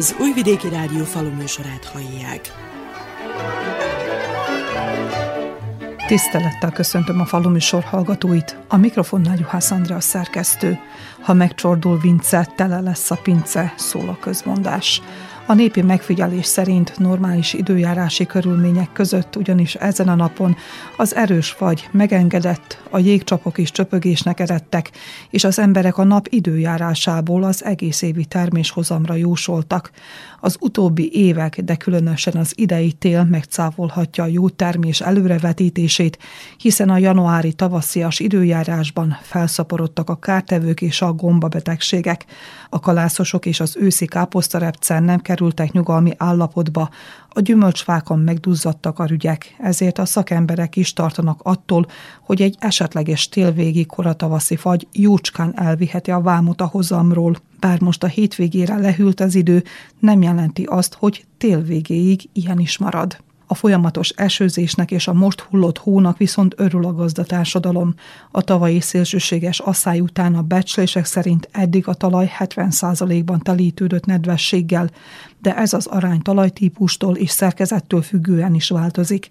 Az Újvidéki Rádió faluműsorát hallják. Tisztelettel köszöntöm a faluműsor hallgatóit. A mikrofonnál Juhász Andrea szerkesztő. Ha megcsordul Vince, tele lesz a pince, szól a közmondás. A népi megfigyelés szerint normális időjárási körülmények között ugyanis ezen a napon az erős fagy megengedett, a jégcsapok is csöpögésnek eredtek, és az emberek a nap időjárásából az egész évi terméshozamra jósoltak. Az utóbbi évek, de különösen az idei tél megcávolhatja a jó termés előrevetítését, hiszen a januári tavaszias időjárásban felszaporodtak a kártevők és a gombabetegségek. A kalászosok és az őszi káposztarepcen nem kerültek nyugalmi állapotba, a gyümölcsfákon megduzzadtak a rügyek, ezért a szakemberek is tartanak attól, hogy egy esetleges télvégi koratavaszi fagy jócskán elviheti a vámot a hozamról. Bár most a hétvégére lehűlt az idő, nem jelenti azt, hogy télvégéig ilyen is marad. A folyamatos esőzésnek és a most hullott hónak viszont örül a gazdatársadalom. A tavalyi szélsőséges asszály után a becslések szerint eddig a talaj 70%-ban telítődött nedvességgel, de ez az arány talajtípustól és szerkezettől függően is változik.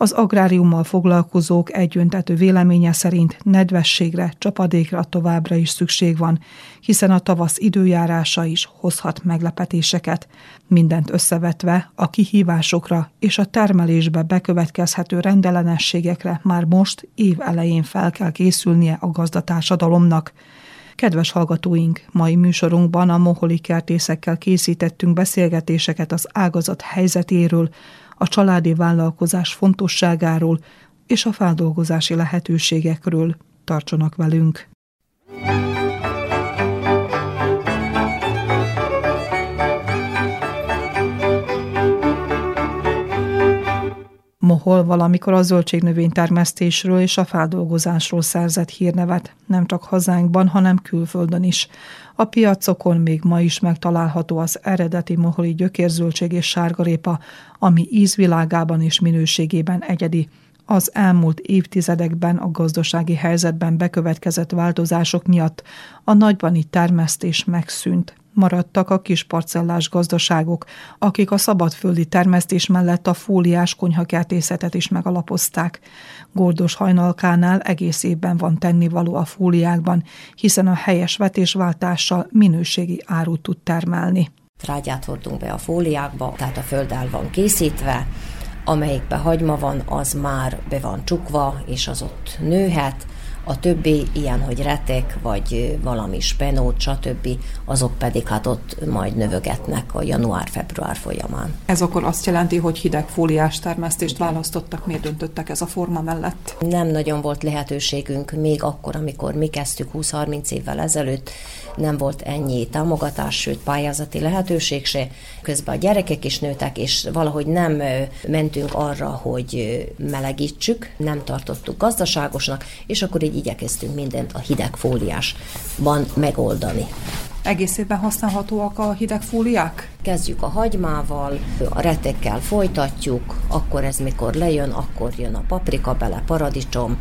Az agráriummal foglalkozók egyöntető véleménye szerint nedvességre, csapadékra továbbra is szükség van, hiszen a tavasz időjárása is hozhat meglepetéseket. Mindent összevetve a kihívásokra és a termelésbe bekövetkezhető rendellenességekre már most év elején fel kell készülnie a gazdatársadalomnak. Kedves hallgatóink, mai műsorunkban a moholi kertészekkel készítettünk beszélgetéseket az ágazat helyzetéről, a családi vállalkozás fontosságáról és a feldolgozási lehetőségekről. Tartsanak velünk! Mohol valamikor a zöldségnövénytermesztésről és a feldolgozásról szerzett hírnevet, nem csak hazánkban, hanem külföldön is. A piacokon még ma is megtalálható az eredeti moholi gyökérzöldség és sárgarépa, ami ízvilágában és minőségében egyedi. Az elmúlt évtizedekben a gazdasági helyzetben bekövetkezett változások miatt a nagybani termesztés megszűnt maradtak a kis parcellás gazdaságok, akik a szabadföldi termesztés mellett a fóliás konyhakertészetet is megalapozták. Gordos hajnalkánál egész évben van tennivaló a fóliákban, hiszen a helyes vetésváltással minőségi árut tud termelni. Trágyát hordunk be a fóliákba, tehát a föld el van készítve, amelyikbe hagyma van, az már be van csukva, és az ott nőhet, a többi ilyen, hogy retek, vagy valami spenót, stb., azok pedig hát ott majd növögetnek a január-február folyamán. Ez akkor azt jelenti, hogy hideg fóliás termesztést választottak, miért döntöttek ez a forma mellett? Nem nagyon volt lehetőségünk még akkor, amikor mi kezdtük 20-30 évvel ezelőtt, nem volt ennyi támogatás, sőt pályázati lehetőség se. Közben a gyerekek is nőtek, és valahogy nem mentünk arra, hogy melegítsük, nem tartottuk gazdaságosnak, és akkor így igyekeztünk mindent a hideg fóliásban megoldani. Egész évben használhatóak a hideg fóliák? Kezdjük a hagymával, a retekkel folytatjuk, akkor ez mikor lejön, akkor jön a paprika bele, paradicsom,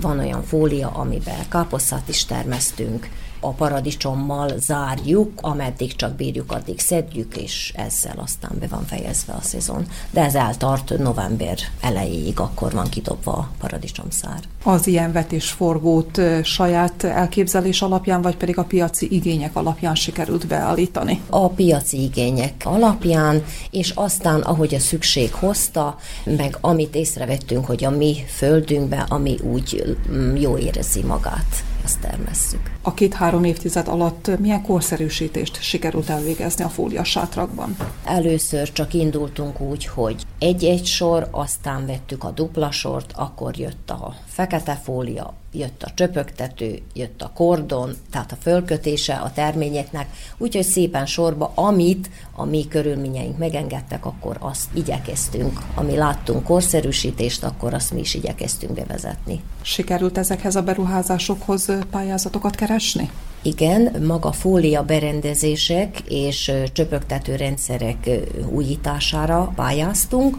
van olyan fólia, amiben káposztát is termesztünk, a paradicsommal zárjuk, ameddig csak bírjuk, addig szedjük, és ezzel aztán be van fejezve a szezon. De ez eltart november elejéig, akkor van kidobva a paradicsomszár. Az ilyen vetésforgót saját elképzelés alapján, vagy pedig a piaci igények alapján sikerült beállítani? A piaci igények alapján, és aztán, ahogy a szükség hozta, meg amit észrevettünk, hogy a mi földünkben, ami úgy mm, jó érzi magát azt termesszük. A két-három évtized alatt milyen korszerűsítést sikerült elvégezni a fóliasátrakban? Először csak indultunk úgy, hogy egy-egy sor, aztán vettük a dupla sort, akkor jött a fekete fólia, jött a csöpögtető, jött a kordon, tehát a fölkötése a terményeknek, úgyhogy szépen sorba, amit a mi körülményeink megengedtek, akkor azt igyekeztünk. Ami láttunk korszerűsítést, akkor azt mi is igyekeztünk bevezetni. Sikerült ezekhez a beruházásokhoz pályázatokat keresni? Igen, maga fólia berendezések és csöpögtető rendszerek újítására pályáztunk,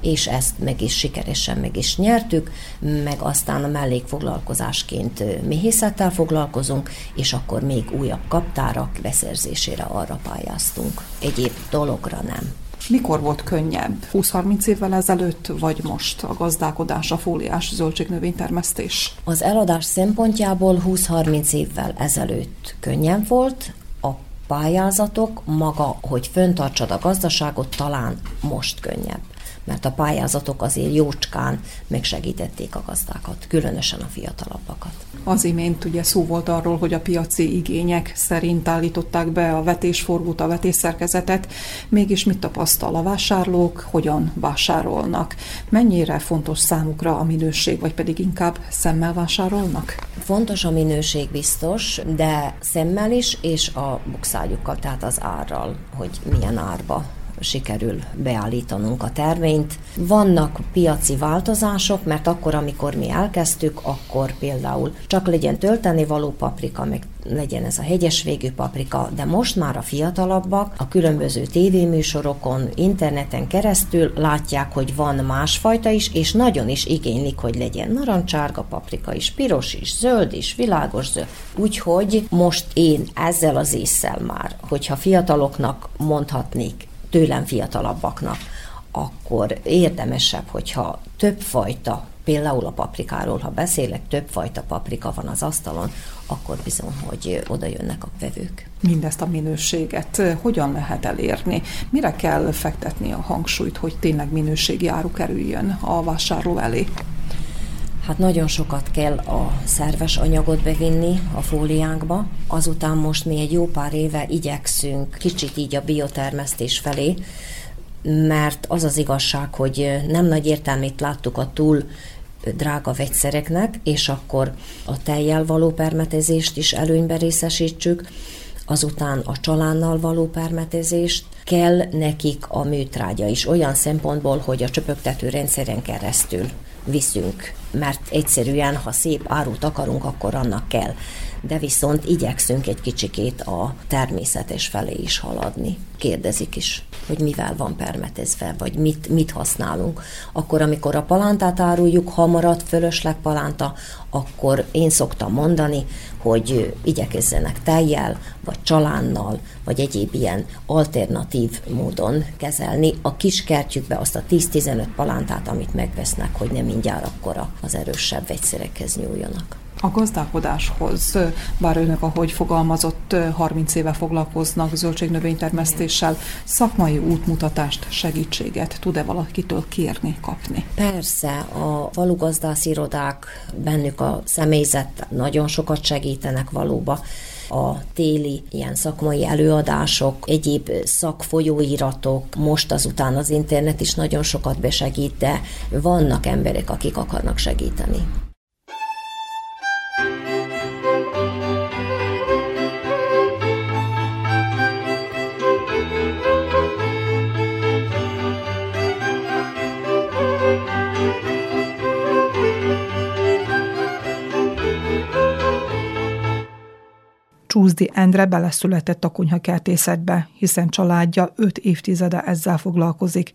és ezt meg is sikeresen meg is nyertük, meg aztán a mellékfoglalkozásként méhészettel foglalkozunk, és akkor még újabb kaptárak beszerzésére arra pályáztunk. Egyéb dologra nem. Mikor volt könnyebb? 20-30 évvel ezelőtt, vagy most a gazdálkodás, a fóliás zöldségnövénytermesztés? Az eladás szempontjából 20-30 évvel ezelőtt könnyebb volt, a pályázatok, maga, hogy föntartsad a gazdaságot, talán most könnyebb mert a pályázatok azért jócskán megsegítették a gazdákat, különösen a fiatalabbakat. Az imént ugye szó volt arról, hogy a piaci igények szerint állították be a vetésforgót, a vetésszerkezetet, mégis mit tapasztal a vásárlók, hogyan vásárolnak, mennyire fontos számukra a minőség, vagy pedig inkább szemmel vásárolnak? Fontos a minőség biztos, de szemmel is, és a bukszágyukkal, tehát az árral, hogy milyen árba sikerül beállítanunk a terményt. Vannak piaci változások, mert akkor, amikor mi elkezdtük, akkor például csak legyen tölteni való paprika, meg legyen ez a hegyes végű paprika, de most már a fiatalabbak a különböző tévéműsorokon, interneten keresztül látják, hogy van másfajta is, és nagyon is igénylik, hogy legyen narancsárga paprika is, piros is, zöld is, világos zöld. Úgyhogy most én ezzel az észsel már, hogyha fiataloknak mondhatnék, tőlem fiatalabbaknak, akkor érdemesebb, hogyha többfajta, például a paprikáról, ha beszélek, többfajta paprika van az asztalon, akkor bizony, hogy oda jönnek a vevők. Mindezt a minőséget hogyan lehet elérni? Mire kell fektetni a hangsúlyt, hogy tényleg minőségi áru kerüljön a vásárló elé? Hát nagyon sokat kell a szerves anyagot bevinni a fóliánkba, azután most mi egy jó pár éve igyekszünk kicsit így a biotermesztés felé, mert az az igazság, hogy nem nagy értelmét láttuk a túl drága vegyszereknek, és akkor a tejjel való permetezést is előnybe részesítsük, azután a csalánnal való permetezést, kell nekik a műtrágya is, olyan szempontból, hogy a csöpögtető rendszeren keresztül viszünk, mert egyszerűen, ha szép árut akarunk, akkor annak kell. De viszont igyekszünk egy kicsikét a természetes felé is haladni. Kérdezik is, hogy mivel van permetezve, vagy mit, mit használunk. Akkor, amikor a palántát áruljuk, ha marad fölösleg palánta, akkor én szoktam mondani, hogy igyekezzenek tejjel, vagy csalánnal, vagy egyéb ilyen alternatív módon kezelni a kis kertjükbe azt a 10-15 palántát, amit megvesznek, hogy nem mindjárt akkora az erősebb vegyszerekhez nyúljanak. A gazdálkodáshoz, bár önök, ahogy fogalmazott, 30 éve foglalkoznak zöldségnövénytermesztéssel, szakmai útmutatást, segítséget tud-e valakitől kérni, kapni? Persze, a valugazdász bennük a személyzet nagyon sokat segítenek valóba a téli ilyen szakmai előadások, egyéb szakfolyóiratok, most azután az internet is nagyon sokat besegít, de vannak emberek, akik akarnak segíteni. Csúzdi Endre beleszületett a kunyhakertészetbe, hiszen családja öt évtizede ezzel foglalkozik.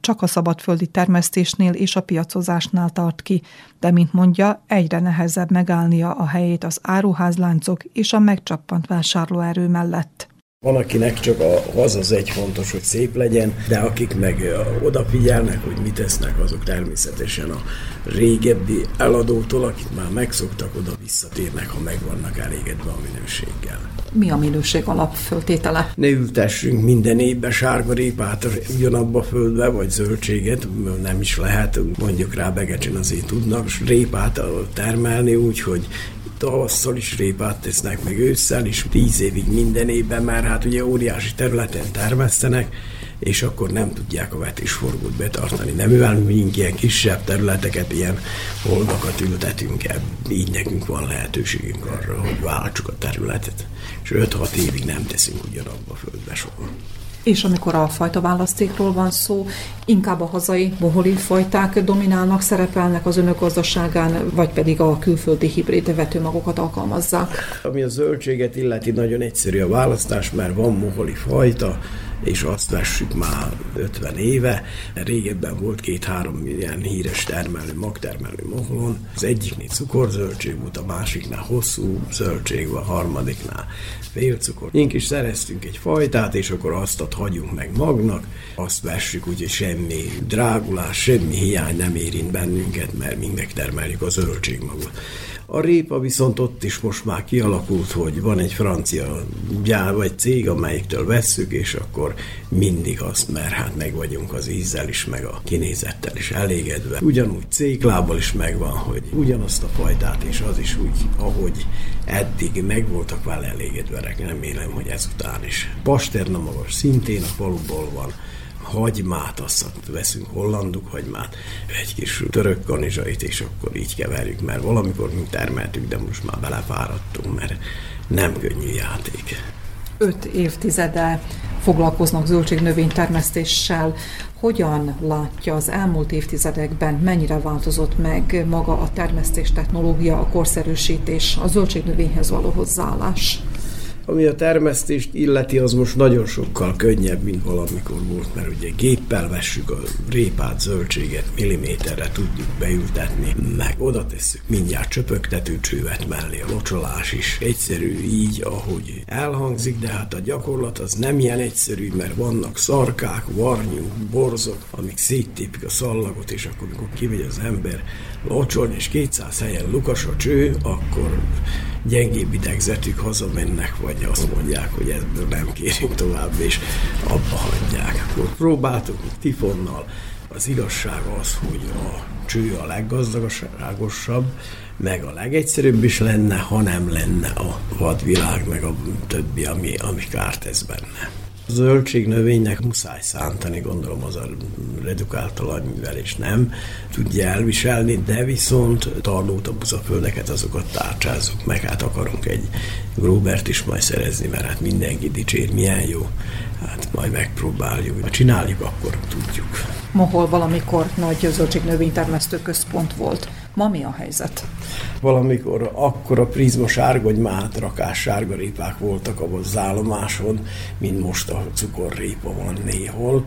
Csak a szabadföldi termesztésnél és a piacozásnál tart ki, de mint mondja, egyre nehezebb megállnia a helyét az áruházláncok és a megcsappant vásárlóerő mellett. Van, akinek csak a, az az egy fontos, hogy szép legyen, de akik meg odafigyelnek, hogy mit tesznek, azok természetesen a régebbi eladótól, akik már megszoktak, oda visszatérnek, ha meg vannak elégedve a minőséggel. Mi a minőség alapföltétele? Ne ültessünk minden évben sárgarépát ugyanabba a földbe, vagy zöldséget, nem is lehet, mondjuk rá Begecsen azért tudnak répát termelni, úgyhogy tavasszal is répát tesznek, meg ősszel is, tíz évig minden évben, mert hát ugye óriási területen termesztenek, és akkor nem tudják a vetésforgót betartani. Nem mivel mi ilyen kisebb területeket, ilyen holdakat ültetünk el, így nekünk van lehetőségünk arra, hogy váltsuk a területet, és 5-6 évig nem teszünk ugyanabba a földbe soha. És amikor a fajta választékról van szó, inkább a hazai boholi fajták dominálnak, szerepelnek az önök gazdaságán, vagy pedig a külföldi hibrid vetőmagokat alkalmazzák? Ami a zöldséget illeti, nagyon egyszerű a választás, mert van moholi fajta, és azt vessük már 50 éve. Régebben volt két-három ilyen híres termelő, magtermelő moholon. Az egyiknél cukorzöldség volt, a másiknál hosszú zöldség, a harmadiknál félcukor. Mink is szereztünk egy fajtát, és akkor azt hagyunk meg magnak, azt vessük, úgyhogy semmi drágulás, semmi hiány nem érint bennünket, mert mi megtermeljük a zöldségmagot. A répa viszont ott is most már kialakult, hogy van egy francia gyár vagy cég, amelyiktől vesszük, és akkor mindig azt, mert hát meg vagyunk az ízzel is, meg a kinézettel is elégedve. Ugyanúgy céklábbal is megvan, hogy ugyanazt a fajtát, és az is úgy, ahogy eddig meg voltak vele elégedve, remélem, hogy ezután is. Pasterna magas szintén a faluból van, hagymát, azt veszünk hollanduk hagymát, egy kis török kanizsait, és akkor így keverjük, mert valamikor mi termeltük, de most már belefáradtunk, mert nem könnyű játék. Öt évtizede foglalkoznak zöldségnövénytermesztéssel. Hogyan látja az elmúlt évtizedekben, mennyire változott meg maga a termesztés technológia, a korszerűsítés, a zöldségnövényhez való hozzáállás? Ami a termesztést illeti, az most nagyon sokkal könnyebb, mint valamikor volt, mert ugye géppel vessük a répát, zöldséget, milliméterre tudjuk beültetni, meg oda tesszük mindjárt csöpögtetőcsővet mellé, a locsolás is egyszerű így, ahogy elhangzik, de hát a gyakorlat az nem ilyen egyszerű, mert vannak szarkák, varnyú, borzok, amik széttépik a szallagot, és akkor, amikor kimegy az ember locsolni, és 200 helyen lukas a cső, akkor gyengébb idegzetük hazamennek, vagy azt mondják, hogy ebből nem kérünk tovább, és abba hagyják. Akkor próbáltuk tifonnal. Az igazság az, hogy a cső a leggazdagosabb, meg a legegyszerűbb is lenne, ha nem lenne a vadvilág, meg a többi, ami, ami kárt ez benne. Zöldségnövénynek muszáj szántani, gondolom az a redukált talajművelés nem tudja elviselni, de viszont tarlót a buzaföldeket azokat tárcsázunk meg, hát akarunk egy Grobert is majd szerezni, mert hát mindenki dicsér, milyen jó. Hát majd megpróbáljuk. Ha csináljuk, akkor tudjuk. Mohol valamikor nagy zöldségnövénytermesztő központ volt. Ma mi a helyzet? Valamikor akkor a prizma sárgogymát rakás sárgarépák voltak a az állomáson, mint most a cukorrépa van néhol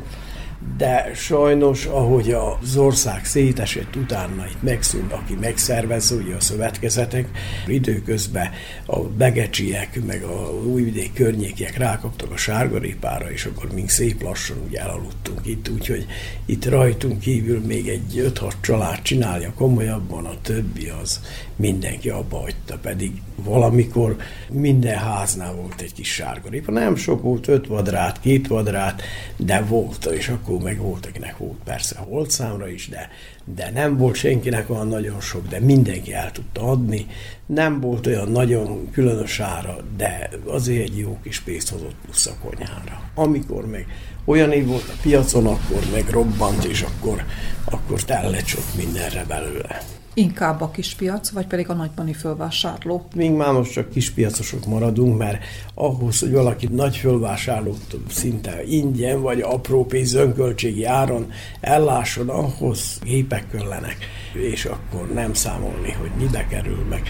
de sajnos, ahogy az ország szétesett utána itt megszűnt, aki megszervez, ugye a szövetkezetek, időközben a begecsiek, meg a újvidék környékiek rákaptak a sárgarépára, és akkor mink szép lassan úgy elaludtunk itt, úgyhogy itt rajtunk kívül még egy 5-6 család csinálja komolyabban, a többi az mindenki abba hagyta, pedig valamikor minden háznál volt egy kis sárgarépa. Nem sok volt, öt vadrát, két vadrát, de volt, és akkor meg volt, akinek volt persze holtszámra is, de, de nem volt senkinek olyan nagyon sok, de mindenki el tudta adni. Nem volt olyan nagyon különös ára, de azért egy jó kis pénzt hozott plusz a konyhára. Amikor meg olyan év volt a piacon, akkor meg robbant, és akkor, akkor tellett sok mindenre belőle. Inkább a kispiac, vagy pedig a nagybani fölvásárló? Még már most csak kispiacosok maradunk, mert ahhoz, hogy valaki nagy fölvásárlót szinte ingyen, vagy apró pénz önköltségi áron ellásson, ahhoz gépek kellenek, és akkor nem számolni, hogy mibe kerül meg,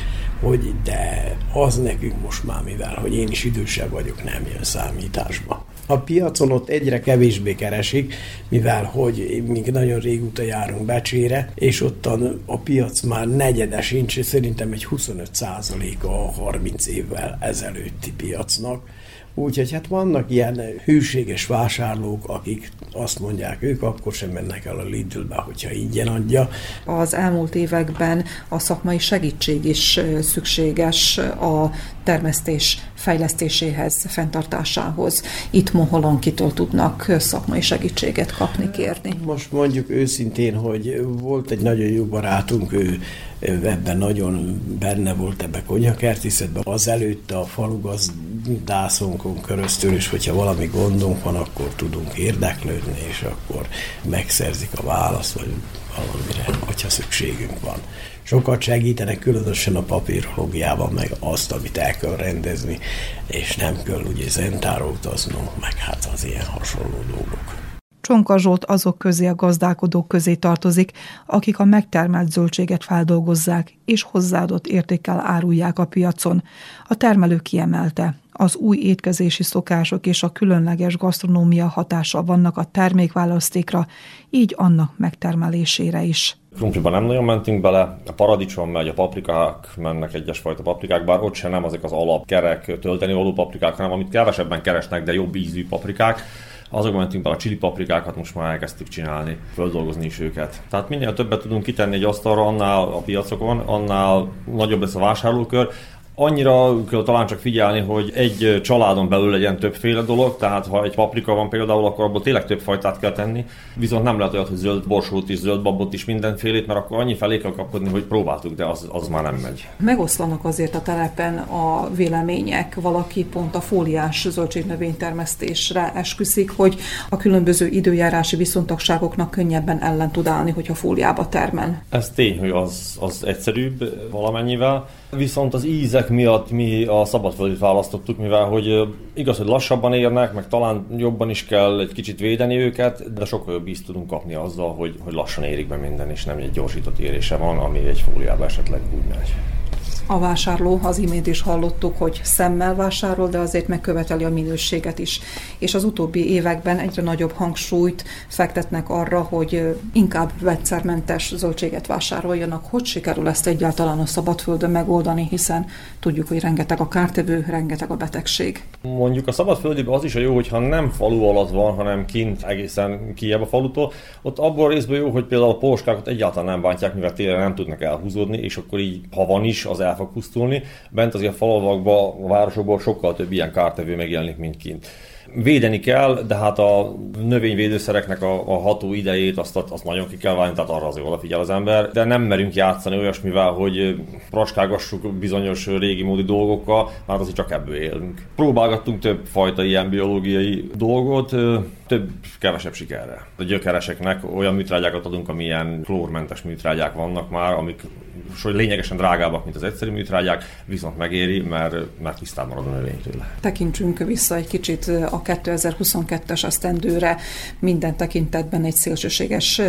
hogy de az nekünk most már, mivel, hogy én is idősebb vagyok, nem jön számításba. A piacon ott egyre kevésbé keresik, mivel hogy még nagyon régóta járunk Becsére, és ott a, piac már negyede sincs, szerintem egy 25 a 30 évvel ezelőtti piacnak Úgyhogy hát vannak ilyen hűséges vásárlók, akik azt mondják, ők akkor sem mennek el a Lidlbe, hogyha ingyen adja. Az elmúlt években a szakmai segítség is szükséges a termesztés fejlesztéséhez, fenntartásához. Itt Moholonkitól tudnak szakmai segítséget kapni, kérni. Most mondjuk őszintén, hogy volt egy nagyon jó barátunk, ő ebben nagyon benne volt ebbe konyakertészetben. Az előtt a falugazdászonkon köröztül is, hogyha valami gondunk van, akkor tudunk érdeklődni, és akkor megszerzik a választ, vagy valamire, hogyha szükségünk van. Sokat segítenek, különösen a papírológiában, meg azt, amit el kell rendezni, és nem kell ugye zentára utaznunk, meg hát az ilyen hasonló dolgok. Csonka Zsolt azok közé a gazdálkodók közé tartozik, akik a megtermelt zöldséget feldolgozzák és hozzáadott értékkel árulják a piacon. A termelő kiemelte, Az új étkezési szokások és a különleges gasztronómia hatása vannak a termékválasztékra, így annak megtermelésére is. Krumpliban nem nagyon mentünk bele, a paradicsom megy, a paprikák mennek egyesfajta paprikák, bár ott sem nem azok az alap kerek tölteni való paprikák, hanem amit kevesebben keresnek, de jobb ízű paprikák azokban mentünk bele a chili paprikákat, most már elkezdtük csinálni, földolgozni is őket. Tehát minél többet tudunk kitenni egy asztalra, annál a piacokon, annál nagyobb lesz a vásárlókör, Annyira kell talán csak figyelni, hogy egy családon belül legyen többféle dolog, tehát ha egy paprika van például, akkor abból tényleg több fajtát kell tenni, viszont nem lehet olyat, hogy zöld borsót is, zöld babot is, mindenfélét, mert akkor annyi felé kell kapkodni, hogy próbáltuk, de az, az már nem megy. Megoszlanak azért a telepen a vélemények, valaki pont a fóliás zöldségnövénytermesztésre esküszik, hogy a különböző időjárási viszontagságoknak könnyebben ellen tud állni, hogyha fóliába termel. Ez tény, hogy az, az egyszerűbb valamennyivel, viszont az ízek miatt mi a szabadföldit választottuk, mivel hogy igaz, hogy lassabban érnek, meg talán jobban is kell egy kicsit védeni őket, de sokkal jobb ízt tudunk kapni azzal, hogy, hogy lassan érik be minden, és nem egy gyorsított érése van, ami egy fóliában esetleg úgy megy a vásárló, az imént is hallottuk, hogy szemmel vásárol, de azért megköveteli a minőséget is. És az utóbbi években egyre nagyobb hangsúlyt fektetnek arra, hogy inkább vegyszermentes zöldséget vásároljanak. Hogy sikerül ezt egyáltalán a szabadföldön megoldani, hiszen tudjuk, hogy rengeteg a kártevő, rengeteg a betegség. Mondjuk a szabadföldiben az is a jó, hogyha nem falu alatt van, hanem kint egészen kijebb a falutól. Ott abból részben jó, hogy például a polskákat egyáltalán nem bántják, mivel télen nem tudnak elhúzódni, és akkor így, ha van is, az el fog pusztulni. Bent azért a falvakban, a városokban sokkal több ilyen kártevő megjelenik, mint kint. Védeni kell, de hát a növényvédőszereknek a, a ható idejét azt, azt nagyon ki kell válni, tehát arra azért odafigyel az ember, de nem merünk játszani olyasmivel, hogy pracskágassuk bizonyos régi módi dolgokkal, mert azért csak ebből élünk. Próbálgattunk több fajta ilyen biológiai dolgot, több, kevesebb sikerre. A gyökereseknek olyan műtrágyákat adunk, amilyen klórmentes műtrágyák vannak már, amik lényegesen drágábbak, mint az egyszerű műtrágyák, viszont megéri, mert, mert tisztán marad a növény tőle. Tekintsünk vissza egy kicsit a 2022-es asztendőre. Minden tekintetben egy szélsőséges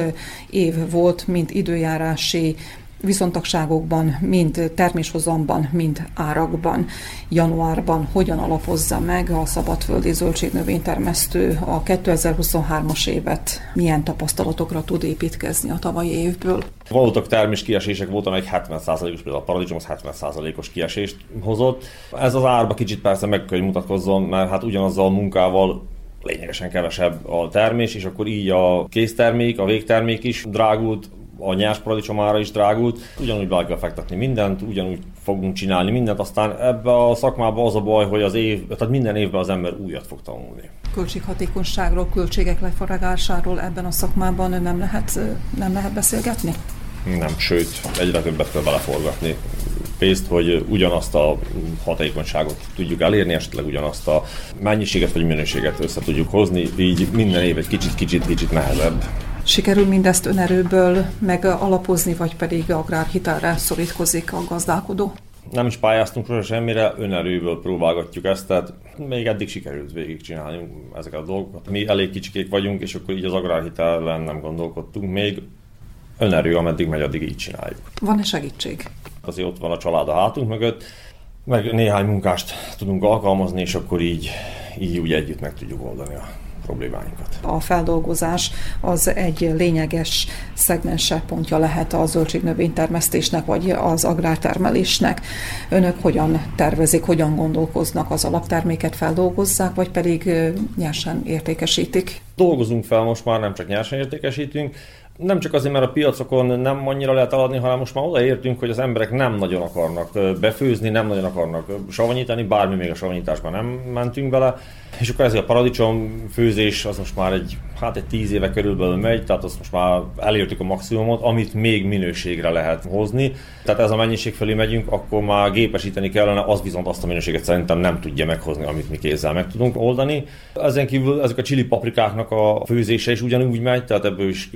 év volt, mint időjárási, viszontagságokban, mind terméshozamban, mind árakban, januárban hogyan alapozza meg a szabadföldi zöldségnövénytermesztő a 2023-as évet, milyen tapasztalatokra tud építkezni a tavalyi évből. Voltak termés kiesések, voltam egy 70%-os, például a paradicsom az 70%-os kiesést hozott. Ez az árba kicsit persze meg kell, hogy mutatkozzon, mert hát ugyanazzal a munkával lényegesen kevesebb a termés, és akkor így a késztermék, a végtermék is drágult, a nyers paradicsomára is drágult, ugyanúgy be kell fektetni mindent, ugyanúgy fogunk csinálni mindent, aztán ebbe a szakmába az a baj, hogy az év, tehát minden évben az ember újat fog tanulni. Költséghatékonyságról, költségek leforagásáról ebben a szakmában nem lehet, nem lehet beszélgetni? Nem, sőt, egyre többet kell beleforgatni pénzt, hogy ugyanazt a hatékonyságot tudjuk elérni, esetleg ugyanazt a mennyiséget vagy minőséget össze tudjuk hozni, így minden év egy kicsit-kicsit-kicsit nehezebb. Sikerül mindezt önerőből meg alapozni, vagy pedig agrárhitelre szorítkozik a gazdálkodó? Nem is pályáztunk róla semmire, önerőből próbálgatjuk ezt, tehát még eddig sikerült végigcsinálni ezeket a dolgokat. Mi elég kicsikék vagyunk, és akkor így az agrárhitelen nem gondolkodtunk még. Önerő, ameddig megy, addig így csináljuk. Van-e segítség? Azért ott van a család a hátunk mögött, meg néhány munkást tudunk alkalmazni, és akkor így, így úgy együtt meg tudjuk oldani a problémáinkat. A feldolgozás az egy lényeges szegmense pontja lehet a zöldségnövénytermesztésnek, vagy az agrártermelésnek. Önök hogyan tervezik, hogyan gondolkoznak az alapterméket feldolgozzák, vagy pedig nyersen értékesítik? Dolgozunk fel most már, nem csak nyersen értékesítünk, nem csak azért, mert a piacokon nem annyira lehet eladni, hanem most már odaértünk, hogy az emberek nem nagyon akarnak befőzni, nem nagyon akarnak savanyítani, bármi még a savanyításban nem mentünk bele. És akkor ez a paradicsom főzés az most már egy, hát egy tíz éve körülbelül megy, tehát azt most már elértük a maximumot, amit még minőségre lehet hozni. Tehát ez a mennyiség felé megyünk, akkor már gépesíteni kellene, az viszont azt a minőséget szerintem nem tudja meghozni, amit mi kézzel meg tudunk oldani. Ezen kívül ezek a chili paprikáknak a főzése is ugyanúgy megy, tehát ebből is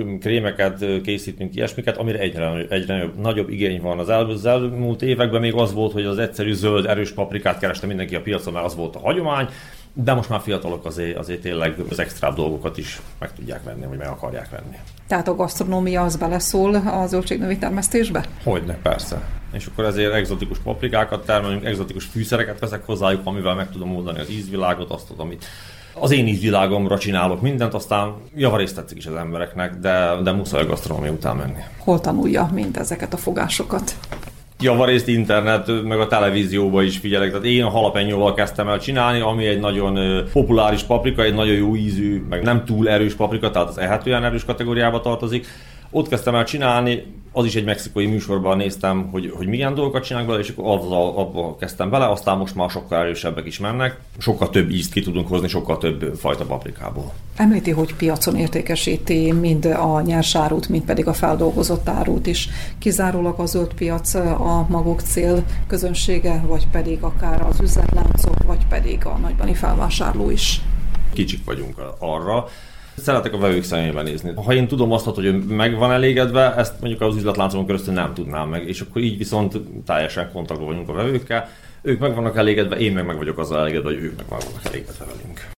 krémeket készítünk, ilyesmiket, amire egyre, egyre nagyobb igény van. Az, el, az elmúlt években még az volt, hogy az egyszerű zöld, erős paprikát kereste mindenki a piacon, mert az volt a hagyomány, de most már fiatalok azért, azért tényleg az extra dolgokat is meg tudják venni, vagy meg akarják venni. Tehát a gasztronómia az beleszól a zöldségnövi termesztésbe? Hogyne, persze. És akkor ezért exotikus paprikákat termelünk, exotikus fűszereket veszek hozzájuk, amivel meg tudom oldani az ízvilágot, azt, amit az én ízvilágomra csinálok mindent, aztán javarészt tetszik is az embereknek, de, de muszáj a gasztronómia után menni. Hol tanulja mind ezeket a fogásokat? javarészt internet, meg a televízióban is figyelek. Tehát én a halapenyóval kezdtem el csinálni, ami egy nagyon populáris paprika, egy nagyon jó ízű, meg nem túl erős paprika, tehát az ehetően erős kategóriába tartozik. Ott kezdtem el csinálni, az is egy mexikai műsorban néztem, hogy, hogy milyen dolgokat csinálnak bele, és akkor azzal, abba kezdtem bele, aztán most már sokkal erősebbek is mennek, sokkal több ízt ki tudunk hozni, sokkal több fajta paprikából. Említi, hogy piacon értékesíti mind a nyersárút, mind pedig a feldolgozott árut is. Kizárólag a zöld piac a maguk cél közönsége, vagy pedig akár az üzletláncok, vagy pedig a nagybani felvásárló is. Kicsik vagyunk arra, Szeretek a vevők szemébe nézni. Ha én tudom azt, hogy ő meg van elégedve, ezt mondjuk az üzletláncon keresztül nem tudnám meg, és akkor így viszont teljesen kontaktban vagyunk a vevőkkel. Ők meg vannak elégedve, én meg meg vagyok azzal elégedve, hogy ők meg vannak elégedve velünk.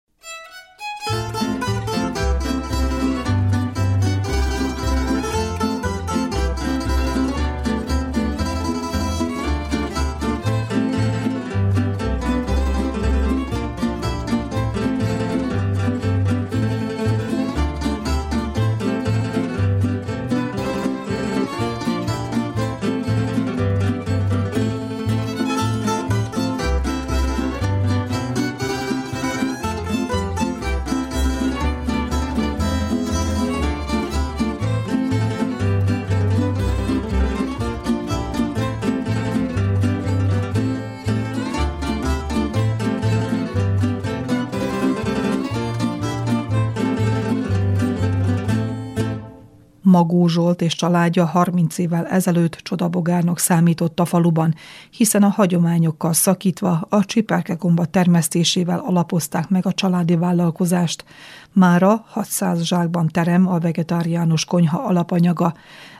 Magó Zsolt és családja 30 évvel ezelőtt csodabogárnak számított a faluban, hiszen a hagyományokkal szakítva a csipelkegomba termesztésével alapozták meg a családi vállalkozást. Mára 600 zsákban terem a vegetáriánus konyha alapanyaga.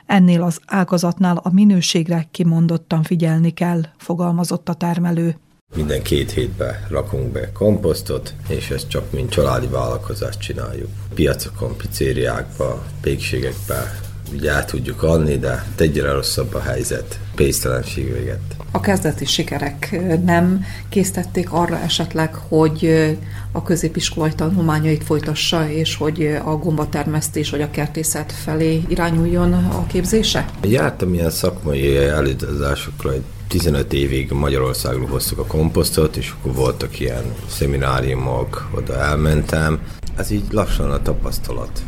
Ennél az ágazatnál a minőségre kimondottan figyelni kell, fogalmazott a termelő. Minden két hétben rakunk be komposztot, és ezt csak mint családi vállalkozást csináljuk. Piacokon, pizzériákba, pékségekbe ugye el tudjuk adni, de egyre rosszabb a helyzet, pénztelenség véget. A kezdeti sikerek nem késztették arra esetleg, hogy a középiskolai tanulmányait folytassa, és hogy a gombatermesztés vagy a kertészet felé irányuljon a képzése? Jártam ilyen szakmai előadásokra, 15 évig Magyarországról hoztuk a komposztot, és akkor voltak ilyen szemináriumok, oda elmentem. Ez így lassan a tapasztalat,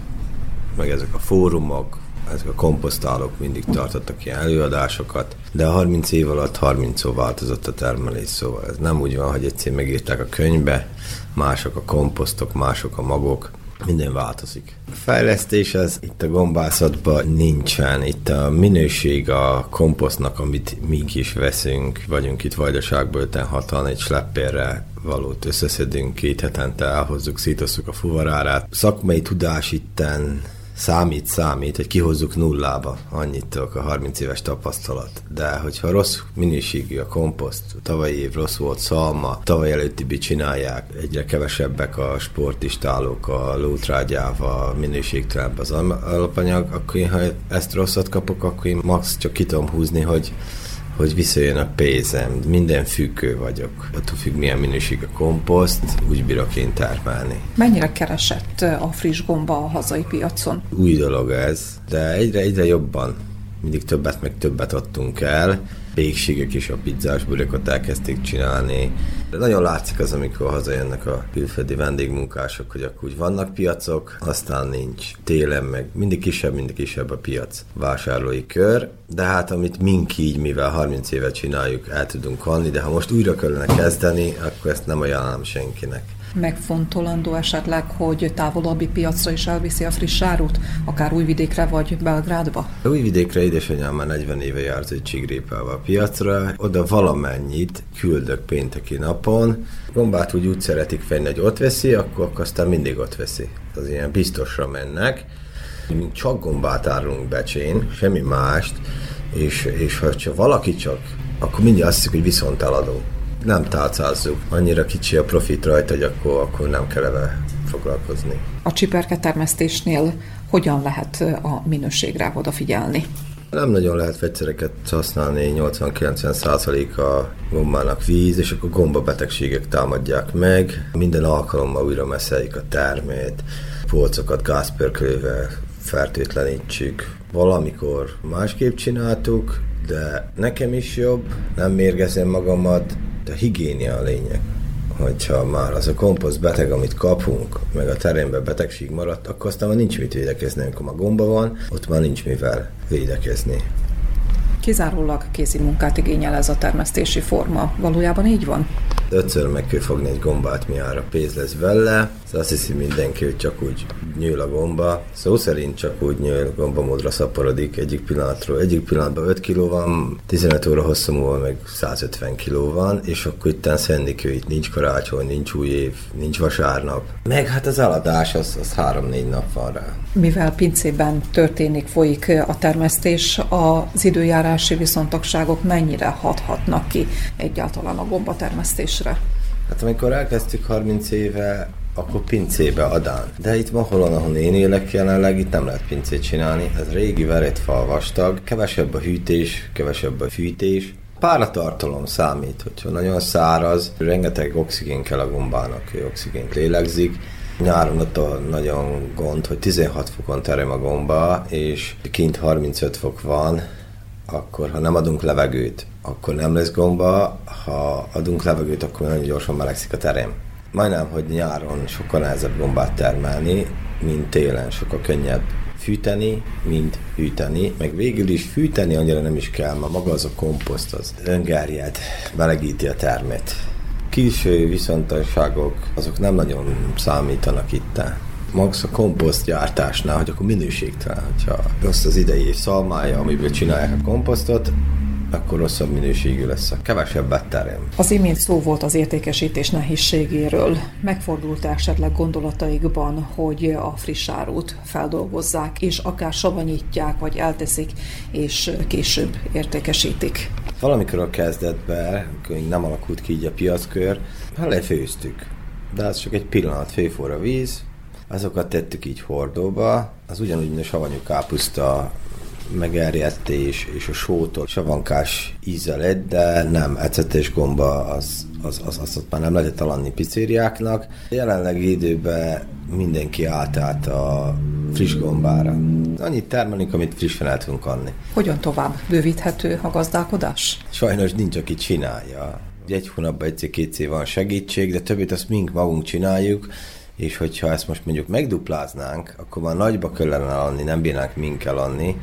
meg ezek a fórumok, ezek a komposztálók mindig tartottak ilyen előadásokat, de a 30 év alatt 30 szó változott a termelés, szóval ez nem úgy van, hogy egyszer megírták a könyvbe, mások a komposztok, mások a magok, minden változik. A fejlesztés az itt a gombászatban nincsen. Itt a minőség a komposztnak, amit mi is veszünk, vagyunk itt Vajdaságból 56 egy sleppérre valót összeszedünk, két hetente elhozzuk, szétosszuk a fuvarárát. Szakmai tudás itten számít, számít, hogy kihozzuk nullába, annyit tudok a 30 éves tapasztalat. De hogyha rossz minőségű a komposzt, tavalyi év rossz volt szalma, tavaly előtti csinálják, egyre kevesebbek a sportistálók, a lótrágyával, minőségtelenebb az alapanyag, akkor én, ha ezt rosszat kapok, akkor én max csak ki tudom húzni, hogy hogy visszajön a pénzem. Minden függő vagyok. Attól függ, milyen minőség a komposzt, úgy bírok én termelni. Mennyire keresett a friss gomba a hazai piacon? Új dolog ez, de egyre, egyre jobban. Mindig többet, meg többet adtunk el pékségek is a pizzás bulikot elkezdték csinálni. De nagyon látszik az, amikor hazajönnek a külföldi vendégmunkások, hogy akkor úgy vannak piacok, aztán nincs. Télen meg mindig kisebb, mindig kisebb a piac vásárlói kör, de hát amit mink így, mivel 30 éve csináljuk, el tudunk halni, de ha most újra kellene kezdeni, akkor ezt nem ajánlom senkinek megfontolandó esetleg, hogy távolabbi piacra is elviszi a friss árut, akár Újvidékre vagy Belgrádba? Újvidékre édesanyám már 40 éve járt egy csigrépával a piacra, oda valamennyit küldök pénteki napon. Gombát úgy úgy szeretik fenni, hogy ott veszi, akkor, akkor aztán mindig ott veszi. Az ilyen biztosra mennek. Mi csak gombát árulunk becsén, semmi mást, és, és ha csak valaki csak, akkor mindig azt hiszik, hogy viszont eladó nem tálcázzuk. Annyira kicsi a profit rajta, hogy akkor, akkor nem kell vele foglalkozni. A csiperke termesztésnél hogyan lehet a minőségre odafigyelni? Nem nagyon lehet vegyszereket használni, 80-90% a gombának víz, és akkor gombabetegségek támadják meg. Minden alkalommal újra meszeljük a termét, polcokat gázpörkölővel fertőtlenítsük. Valamikor másképp csináltuk, de nekem is jobb, nem mérgezem magamat, a higiénia a lényeg hogyha már az a komposzt beteg, amit kapunk, meg a teremben betegség maradt, akkor aztán már nincs mit védekezni, amikor a gomba van, ott már nincs mivel védekezni. Kizárólag kézi munkát igényel ez a termesztési forma. Valójában így van? Ötször meg kell fogni egy gombát, miára pénz lesz vele. Szóval azt hiszi mindenki, hogy csak úgy nyúl a gomba. Szó szerint csak úgy nyúl, gomba módra szaporodik egyik pillanatról. Egyik pillanatban 5 kg van, 15 óra hosszú múlva meg 150 kg van, és akkor itt szendik, hogy itt nincs karácsony, nincs új év, nincs vasárnap. Meg hát az aladás, az, az 3-4 nap van rá. Mivel pincében történik, folyik a termesztés, az időjárási viszontagságok mennyire hathatnak ki egyáltalán a gombatermesztésre? Hát amikor elkezdtük 30 éve, akkor pincébe adán. De itt Maholon, ahol én élek jelenleg, itt nem lehet pincét csinálni. Ez régi fal vastag, kevesebb a hűtés, kevesebb a fűtés. Páratartalom számít, hogyha nagyon száraz, rengeteg oxigén kell a gombának, hogy oxigént lélegzik. Nyáron ott a nagyon gond, hogy 16 fokon terem a gomba, és kint 35 fok van, akkor ha nem adunk levegőt, akkor nem lesz gomba, ha adunk levegőt, akkor nagyon gyorsan melegszik a terem. Majdnem, hogy nyáron sokkal nehezebb gombát termelni, mint télen, sokkal könnyebb fűteni, mint hűteni, meg végül is fűteni annyira nem is kell, mert maga az a komposzt, az öngerjed, melegíti a termét. Külső viszontagságok, azok nem nagyon számítanak itt max a komposztgyártásnál, hogy akkor minőségtelen, hogyha rossz az idei szalmája, amiből csinálják a komposztot, akkor rosszabb minőségű lesz, a kevesebbet terem. Az imént szó volt az értékesítés nehézségéről. Megfordult esetleg gondolataikban, hogy a friss árut feldolgozzák, és akár savanyítják, vagy elteszik, és később értékesítik? Valamikor a kezdetben, amikor nem alakult ki így a piackör, hát lefőztük. De az csak egy pillanat, főforra víz, azokat tettük így hordóba, az ugyanúgy, mint a savanyú kápuszta megerjedtés és a sótól savankás íze lett, de nem, ecetes gomba az, az, az, az ott már nem lehetett találni pizzériáknak. Jelenlegi időben mindenki állt át a friss gombára. Annyit termelünk, amit frissen el tudunk adni. Hogyan tovább? Bővíthető a gazdálkodás? Sajnos nincs, aki csinálja. Egy hónapban egyszer-kétszer van segítség, de többit azt mink magunk csináljuk, és hogyha ezt most mondjuk megdupláznánk, akkor már nagyba kellene adni, nem bírnánk mink adni,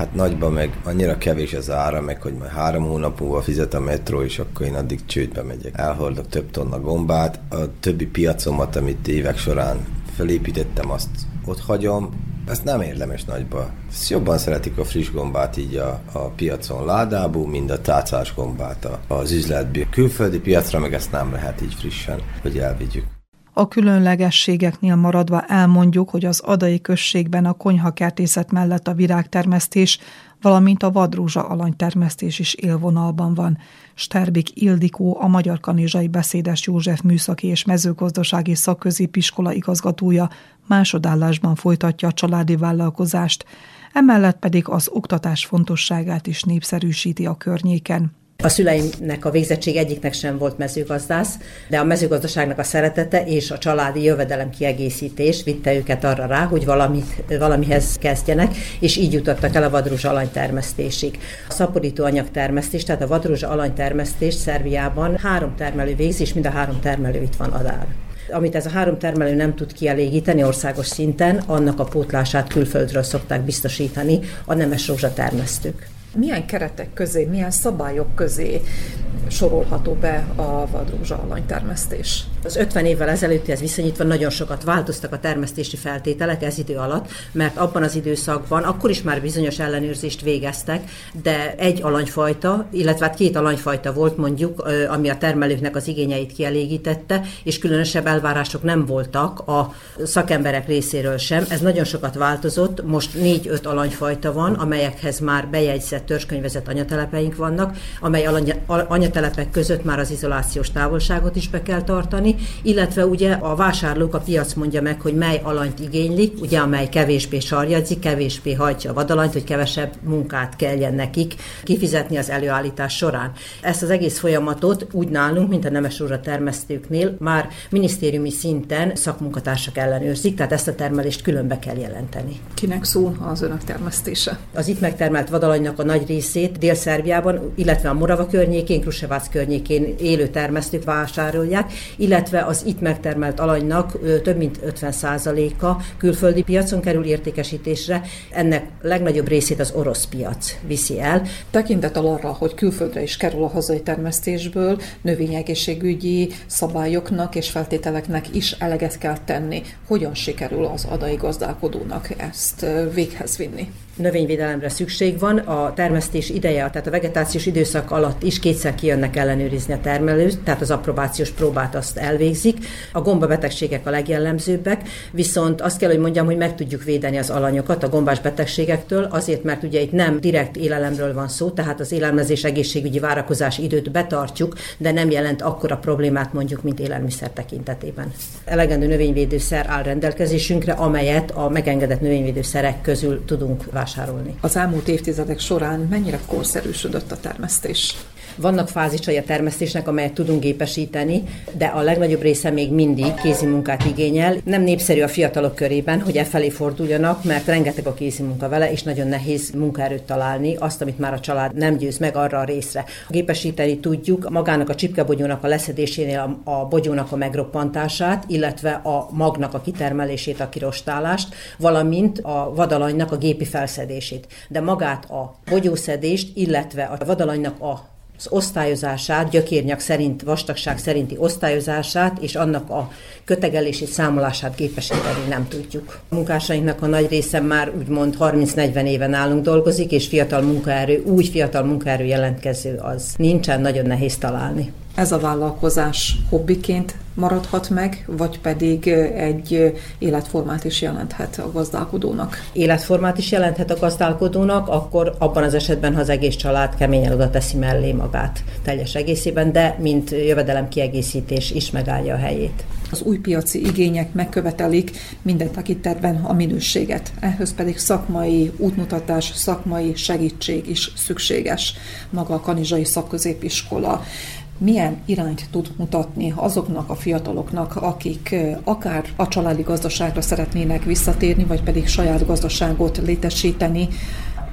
hát nagyban meg annyira kevés az ára, meg hogy majd három hónap múlva fizet a metró, és akkor én addig csődbe megyek. Elhordok több tonna gombát, a többi piacomat, amit évek során felépítettem, azt ott hagyom, ezt nem érdemes nagyba. Ezt jobban szeretik a friss gombát így a, a piacon ládából, mint a tátszás gombát az üzletből. Külföldi piacra meg ezt nem lehet így frissen, hogy elvigyük. A különlegességeknél maradva elmondjuk, hogy az adai községben a konyhakertészet mellett a virágtermesztés, valamint a vadrózsa alanytermesztés is élvonalban van. Sterbik Ildikó, a Magyar Kanizsai Beszédes József Műszaki és Mezőgazdasági Szakközépiskola igazgatója másodállásban folytatja a családi vállalkozást, emellett pedig az oktatás fontosságát is népszerűsíti a környéken. A szüleimnek a végzettség egyiknek sem volt mezőgazdász, de a mezőgazdaságnak a szeretete és a családi jövedelem kiegészítés vitte őket arra rá, hogy valamit, valamihez kezdjenek, és így jutottak el a vadrúzsa alanytermesztésig. A szaporító anyagtermesztés, tehát a vadrúzsa alanytermesztés Szerbiában három termelő végzi, és mind a három termelő itt van adál amit ez a három termelő nem tud kielégíteni országos szinten, annak a pótlását külföldről szokták biztosítani a nemes rózsatermesztők milyen keretek közé, milyen szabályok közé sorolható be a vadrózsa alanytermesztés? Az 50 évvel ezelőttihez viszonyítva nagyon sokat változtak a termesztési feltételek ez idő alatt, mert abban az időszakban akkor is már bizonyos ellenőrzést végeztek, de egy alanyfajta, illetve hát két alanyfajta volt mondjuk, ami a termelőknek az igényeit kielégítette, és különösebb elvárások nem voltak a szakemberek részéről sem. Ez nagyon sokat változott, most négy-öt alanyfajta van, amelyekhez már bejegyzett törzskönyvezett anyatelepeink vannak, amely alanya, telepek között már az izolációs távolságot is be kell tartani, illetve ugye a vásárlók, a piac mondja meg, hogy mely alanyt igénylik, ugye amely kevésbé sarjadzik, kevésbé hajtja a vadalanyt, hogy kevesebb munkát kelljen nekik kifizetni az előállítás során. Ezt az egész folyamatot úgy nálunk, mint a nemes a termesztőknél már minisztériumi szinten szakmunkatársak ellenőrzik, tehát ezt a termelést különbe kell jelenteni. Kinek szól az önök termesztése? Az itt megtermelt vadalanynak a nagy részét Dél-Szerbiában, illetve a Morava környékén, Krusevác környékén élő termesztők vásárolják, illetve az itt megtermelt alanynak több mint 50%-a külföldi piacon kerül értékesítésre. Ennek legnagyobb részét az orosz piac viszi el. Tekintet arra, hogy külföldre is kerül a hazai termesztésből, növényegészségügyi szabályoknak és feltételeknek is eleget kell tenni. Hogyan sikerül az adai gazdálkodónak ezt véghez vinni? Növényvédelemre szükség van, a termesztés ideje, tehát a vegetációs időszak alatt is kétszer kijönnek ellenőrizni a termelőt, tehát az approbációs próbát azt elvégzik. A gombabetegségek a legjellemzőbbek, viszont azt kell, hogy mondjam, hogy meg tudjuk védeni az alanyokat a gombás betegségektől, azért, mert ugye itt nem direkt élelemről van szó, tehát az élelmezés egészségügyi várakozás időt betartjuk, de nem jelent akkora problémát mondjuk, mint élelmiszer tekintetében. Elegendő növényvédőszer áll rendelkezésünkre, amelyet a megengedett növényvédőszerek közül tudunk vásárolni. Az elmúlt évtizedek során mennyire korszerűsödött a termesztés? Vannak fázisai a termesztésnek, amelyet tudunk gépesíteni, de a legnagyobb része még mindig kézi munkát igényel. Nem népszerű a fiatalok körében, hogy e felé forduljanak, mert rengeteg a kézi munka vele, és nagyon nehéz munkaerőt találni, azt, amit már a család nem győz meg arra a részre. Gépesíteni tudjuk magának a csipkebogyónak a leszedésénél a, a bogyónak a megroppantását, illetve a magnak a kitermelését, a kirostálást, valamint a vadalanynak a gépi felszedését. De magát a bogyószedést, illetve a vadalanynak a az osztályozását, gyökérnyak szerint, vastagság szerinti osztályozását és annak a kötegelését, számolását gépesíteni nem tudjuk. A munkásainknak a nagy része már úgymond 30-40 éven nálunk dolgozik, és fiatal munkaerő, úgy fiatal munkaerő jelentkező az nincsen, nagyon nehéz találni ez a vállalkozás hobbiként maradhat meg, vagy pedig egy életformát is jelenthet a gazdálkodónak? Életformát is jelenthet a gazdálkodónak, akkor abban az esetben, ha az egész család keményen oda teszi mellé magát teljes egészében, de mint jövedelem kiegészítés is megállja a helyét. Az új piaci igények megkövetelik minden tekintetben a minőséget. Ehhez pedig szakmai útmutatás, szakmai segítség is szükséges. Maga a Kanizsai Szakközépiskola milyen irányt tud mutatni azoknak a fiataloknak, akik akár a családi gazdaságra szeretnének visszatérni, vagy pedig saját gazdaságot létesíteni,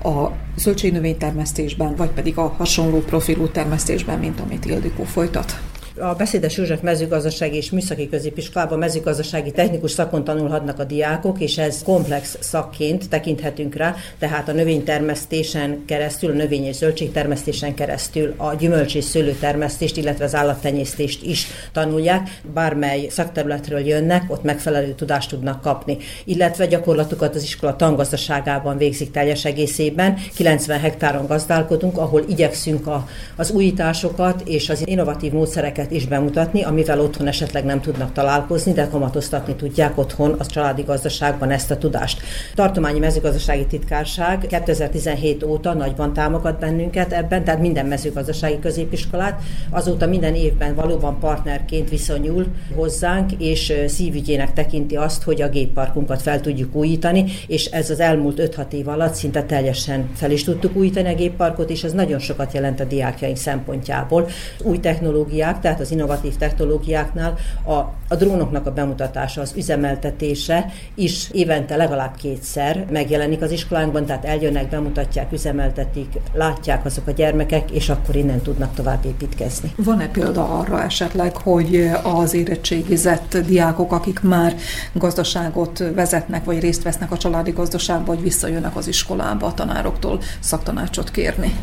a zöldségnövénytermesztésben, vagy pedig a hasonló profilú termesztésben, mint amit Ildikó folytat a Beszédes József mezőgazdasági és műszaki középiskolában mezőgazdasági technikus szakon tanulhatnak a diákok, és ez komplex szakként tekinthetünk rá, tehát a növénytermesztésen keresztül, a növény- és zöldségtermesztésen keresztül a gyümölcs és szőlőtermesztést, illetve az állattenyésztést is tanulják. Bármely szakterületről jönnek, ott megfelelő tudást tudnak kapni, illetve gyakorlatukat az iskola tangazdaságában végzik teljes egészében. 90 hektáron gazdálkodunk, ahol igyekszünk a, az újításokat és az innovatív módszereket is bemutatni, amivel otthon esetleg nem tudnak találkozni, de kamatoztatni tudják otthon a családi gazdaságban ezt a tudást. Tartományi mezőgazdasági titkárság 2017 óta nagyban támogat bennünket ebben, tehát minden mezőgazdasági középiskolát. Azóta minden évben valóban partnerként viszonyul hozzánk, és szívügyének tekinti azt, hogy a gépparkunkat fel tudjuk újítani, és ez az elmúlt 5-6 év alatt szinte teljesen fel is tudtuk újítani a gépparkot, és ez nagyon sokat jelent a diákjaink szempontjából. Új technológiák, tehát tehát az innovatív technológiáknál a, a drónoknak a bemutatása, az üzemeltetése is évente legalább kétszer megjelenik az iskolánkban, tehát eljönnek, bemutatják, üzemeltetik, látják azok a gyermekek, és akkor innen tudnak tovább építkezni. Van-e példa arra esetleg, hogy az érettségizett diákok, akik már gazdaságot vezetnek, vagy részt vesznek a családi gazdaságban, hogy visszajönnek az iskolába a tanároktól szaktanácsot kérni?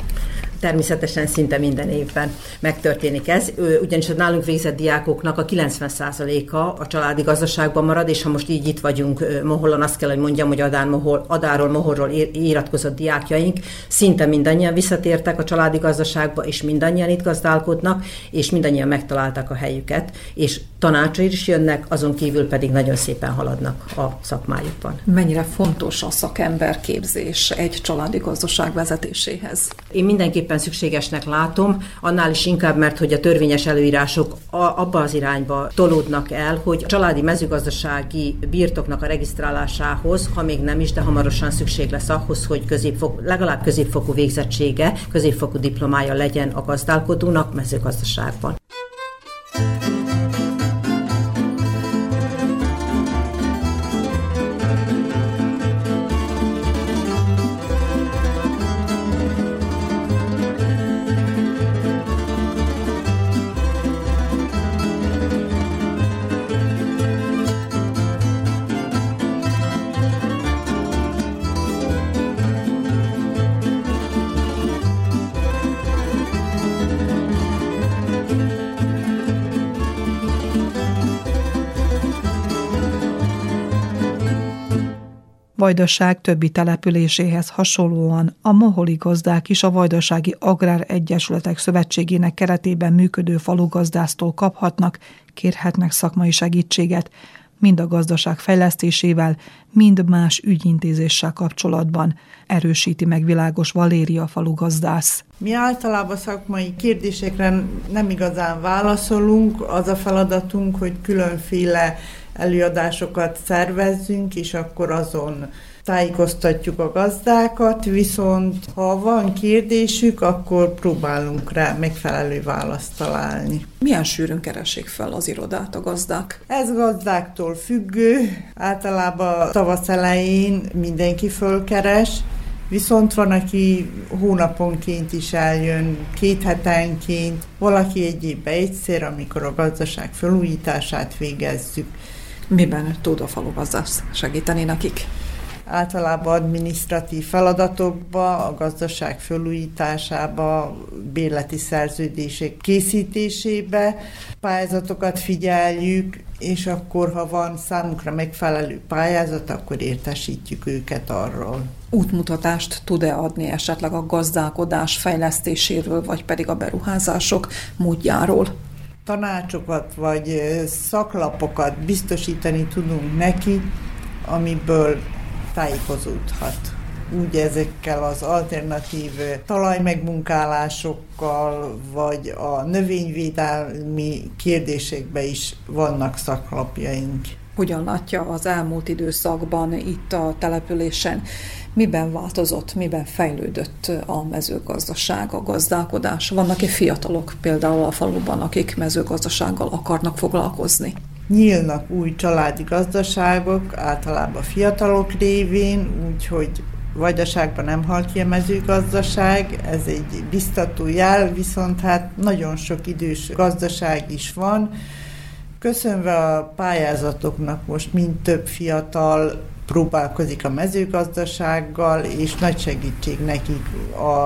Természetesen szinte minden évben megtörténik ez, ugyanis a nálunk végzett diákoknak a 90%-a a családi gazdaságban marad, és ha most így itt vagyunk Mohollon, azt kell, hogy mondjam, hogy Adán Mohol, Adáról, Mohorról iratkozott diákjaink szinte mindannyian visszatértek a családi gazdaságba, és mindannyian itt gazdálkodnak, és mindannyian megtalálták a helyüket, és tanácsai is jönnek, azon kívül pedig nagyon szépen haladnak a szakmájukban. Mennyire fontos a szakemberképzés egy családi gazdaság vezetéséhez? Én mindenképpen mindenképpen szükségesnek látom, annál is inkább, mert hogy a törvényes előírások abba az irányba tolódnak el, hogy a családi mezőgazdasági birtoknak a regisztrálásához, ha még nem is, de hamarosan szükség lesz ahhoz, hogy középfok, legalább középfokú végzettsége, középfokú diplomája legyen a gazdálkodónak mezőgazdaságban. Vajdaság többi településéhez hasonlóan a moholi gazdák is a Vajdasági Agrár Egyesületek Szövetségének keretében működő falugazdásztól kaphatnak, kérhetnek szakmai segítséget, mind a gazdaság fejlesztésével, mind más ügyintézéssel kapcsolatban, erősíti meg világos Valéria falugazdász. Mi általában szakmai kérdésekre nem igazán válaszolunk, az a feladatunk, hogy különféle előadásokat szervezzünk, és akkor azon tájékoztatjuk a gazdákat, viszont ha van kérdésük, akkor próbálunk rá megfelelő választ találni. Milyen sűrűn keresik fel az irodát a gazdák? Ez gazdáktól függő. Általában tavasz elején mindenki fölkeres, Viszont van, aki hónaponként is eljön, két hetenként, valaki egy évben egyszer, amikor a gazdaság felújítását végezzük. Miben tud a falugazdász segíteni nekik? Általában adminisztratív feladatokba, a gazdaság felújításába, bérleti szerződések készítésébe, pályázatokat figyeljük, és akkor, ha van számukra megfelelő pályázat, akkor értesítjük őket arról. Útmutatást tud-e adni esetleg a gazdálkodás fejlesztéséről, vagy pedig a beruházások módjáról? tanácsokat vagy szaklapokat biztosítani tudunk neki, amiből tájékozódhat. Úgy ezekkel az alternatív talajmegmunkálásokkal, vagy a növényvédelmi kérdésekben is vannak szaklapjaink. Hogyan látja az elmúlt időszakban itt a településen? Miben változott, miben fejlődött a mezőgazdaság, a gazdálkodás? Vannak-e fiatalok például a faluban, akik mezőgazdasággal akarnak foglalkozni? Nyílnak új családi gazdaságok, általában fiatalok révén, úgyhogy Vajdaságban nem halt ki a mezőgazdaság, ez egy biztató jel, viszont hát nagyon sok idős gazdaság is van. Köszönve a pályázatoknak most mind több fiatal próbálkozik a mezőgazdasággal, és nagy segítség nekik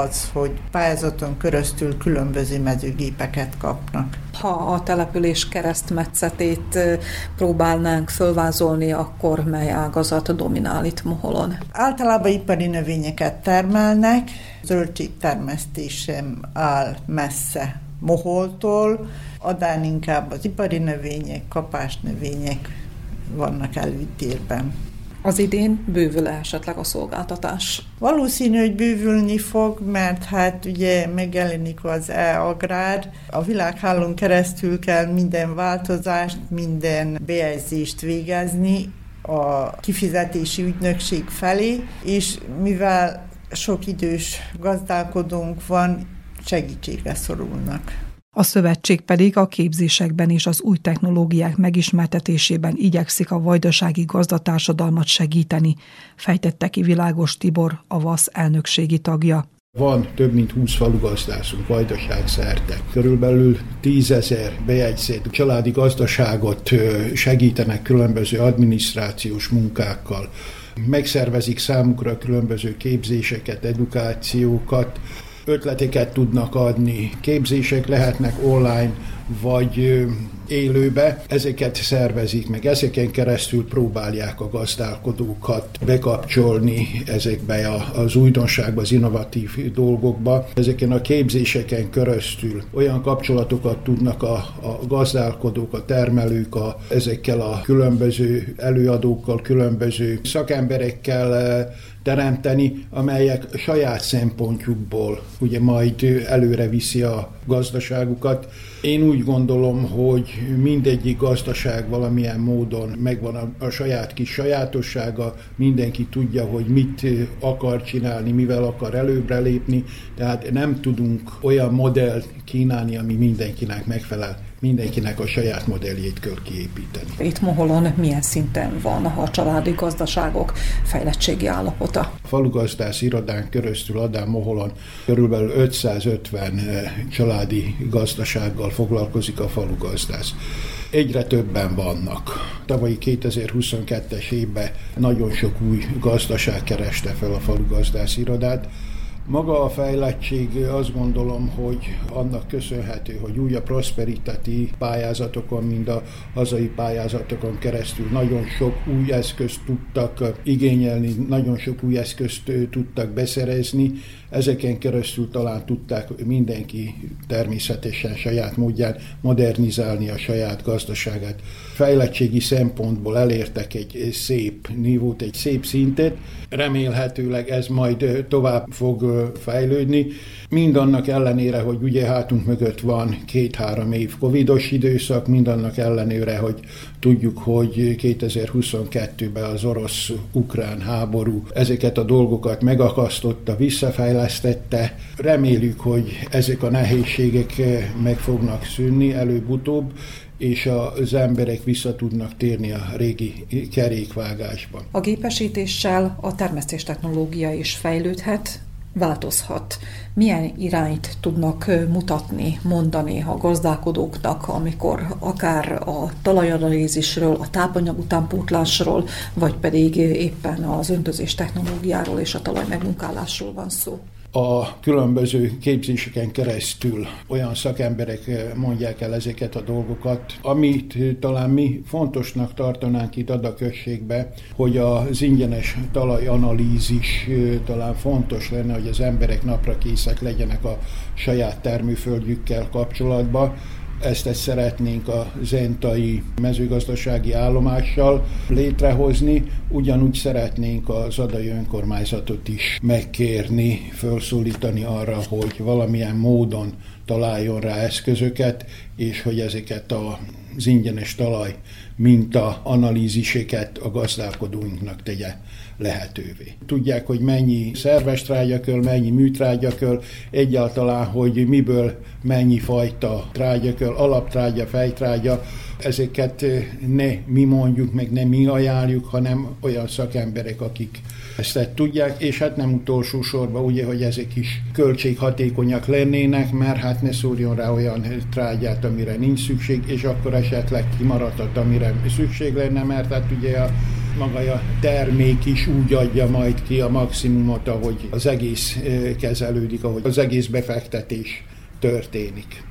az, hogy pályázaton köröztül különböző mezőgépeket kapnak. Ha a település keresztmetszetét próbálnánk fölvázolni, akkor mely ágazat dominál itt Moholon? Általában ipari növényeket termelnek, zöldségtermesztés sem áll messze Moholtól, adán inkább az ipari növények, kapás növények vannak előtérben az idén bővül -e esetleg a szolgáltatás? Valószínű, hogy bővülni fog, mert hát ugye megjelenik az e-agrár. A világhálón keresztül kell minden változást, minden bejegyzést végezni a kifizetési ügynökség felé, és mivel sok idős gazdálkodónk van, segítségre szorulnak. A szövetség pedig a képzésekben és az új technológiák megismertetésében igyekszik a vajdasági gazdatársadalmat segíteni, fejtette ki Világos Tibor, a VASZ elnökségi tagja. Van több mint 20 falugazdászunk Vajdaság szerte. Körülbelül 10 ezer bejegyzett családi gazdaságot segítenek különböző adminisztrációs munkákkal. Megszervezik számukra különböző képzéseket, edukációkat, ötleteket tudnak adni, képzések lehetnek online, vagy élőbe, ezeket szervezik meg. Ezeken keresztül próbálják a gazdálkodókat bekapcsolni ezekbe az újdonságba, az innovatív dolgokba. Ezeken a képzéseken keresztül olyan kapcsolatokat tudnak a, a gazdálkodók, a termelők a, ezekkel a különböző előadókkal, különböző szakemberekkel teremteni, amelyek saját szempontjukból ugye majd előre viszi a gazdaságukat. Én úgy gondolom, hogy mindegyik gazdaság valamilyen módon megvan a, a saját kis sajátossága, mindenki tudja, hogy mit akar csinálni, mivel akar előbbre lépni, tehát nem tudunk olyan modellt kínálni, ami mindenkinek megfelel mindenkinek a saját modelljét kell kiépíteni. Itt Moholon milyen szinten van a családi gazdaságok fejlettségi állapota? A falugazdász irodán köröztül Adán Moholon körülbelül 550 eh, családi gazdasággal foglalkozik a falugazdász. Egyre többen vannak. Tavalyi 2022-es évben nagyon sok új gazdaság kereste fel a falugazdász irodát, maga a fejlettség azt gondolom, hogy annak köszönhető, hogy új a prosperitati pályázatokon, mind a hazai pályázatokon keresztül nagyon sok új eszközt tudtak igényelni, nagyon sok új eszközt tudtak beszerezni, ezeken keresztül talán tudták mindenki természetesen saját módján modernizálni a saját gazdaságát. Fejlettségi szempontból elértek egy szép nívót, egy szép szintet, remélhetőleg ez majd tovább fog fejlődni. Mindannak ellenére, hogy ugye hátunk mögött van két-három év covidos időszak, mindannak ellenére, hogy tudjuk, hogy 2022-ben az orosz-ukrán háború ezeket a dolgokat megakasztotta, visszafejlesztette. Reméljük, hogy ezek a nehézségek meg fognak szűnni előbb-utóbb, és az emberek vissza tudnak térni a régi kerékvágásba. A gépesítéssel a termesztés technológia is fejlődhet, változhat. Milyen irányt tudnak mutatni, mondani a gazdálkodóknak, amikor akár a talajanalízisről, a tápanyag utánpótlásról, vagy pedig éppen az öntözés technológiáról és a talaj megmunkálásról van szó? A különböző képzéseken keresztül olyan szakemberek mondják el ezeket a dolgokat, amit talán mi fontosnak tartanánk itt Adaközségbe, hogy az ingyenes talajanalízis talán fontos lenne, hogy az emberek napra készek legyenek a saját termőföldjükkel kapcsolatban, ezt, ezt szeretnénk a zentai mezőgazdasági állomással létrehozni, ugyanúgy szeretnénk az adai önkormányzatot is megkérni, felszólítani arra, hogy valamilyen módon találjon rá eszközöket, és hogy ezeket az ingyenes talaj minta analíziseket a gazdálkodóinknak tegye lehetővé. Tudják, hogy mennyi szerves trágyaköl, mennyi műtrágyaköl, egyáltalán, hogy miből mennyi fajta trágyaköl, alaptrágya, fejtrágya, ezeket ne mi mondjuk, meg ne mi ajánljuk, hanem olyan szakemberek, akik ezt tudják, és hát nem utolsó sorban ugye, hogy ezek is költséghatékonyak lennének, mert hát ne szúrjon rá olyan trágyát, amire nincs szükség, és akkor esetleg kimaradhat, amire szükség lenne, mert hát ugye a maga a termék is úgy adja majd ki a maximumot, ahogy az egész kezelődik, ahogy az egész befektetés történik.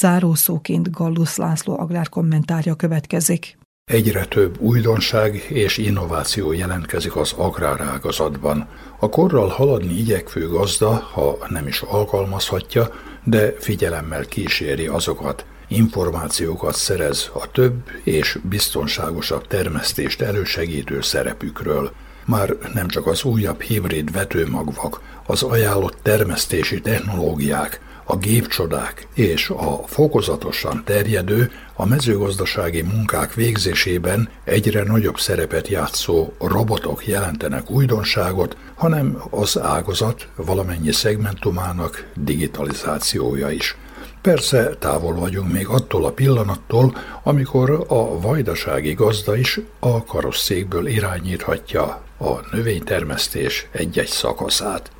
Zárószóként Gallus László agrár kommentárja következik. Egyre több újdonság és innováció jelentkezik az agrárágazatban. A korral haladni igyekvő gazda, ha nem is alkalmazhatja, de figyelemmel kíséri azokat, információkat szerez a több és biztonságosabb termesztést elősegítő szerepükről. Már nem csak az újabb hibrid vetőmagvak, az ajánlott termesztési technológiák, a gépcsodák és a fokozatosan terjedő, a mezőgazdasági munkák végzésében egyre nagyobb szerepet játszó robotok jelentenek újdonságot, hanem az ágazat valamennyi szegmentumának digitalizációja is. Persze távol vagyunk még attól a pillanattól, amikor a vajdasági gazda is a karosszékből irányíthatja a növénytermesztés egy-egy szakaszát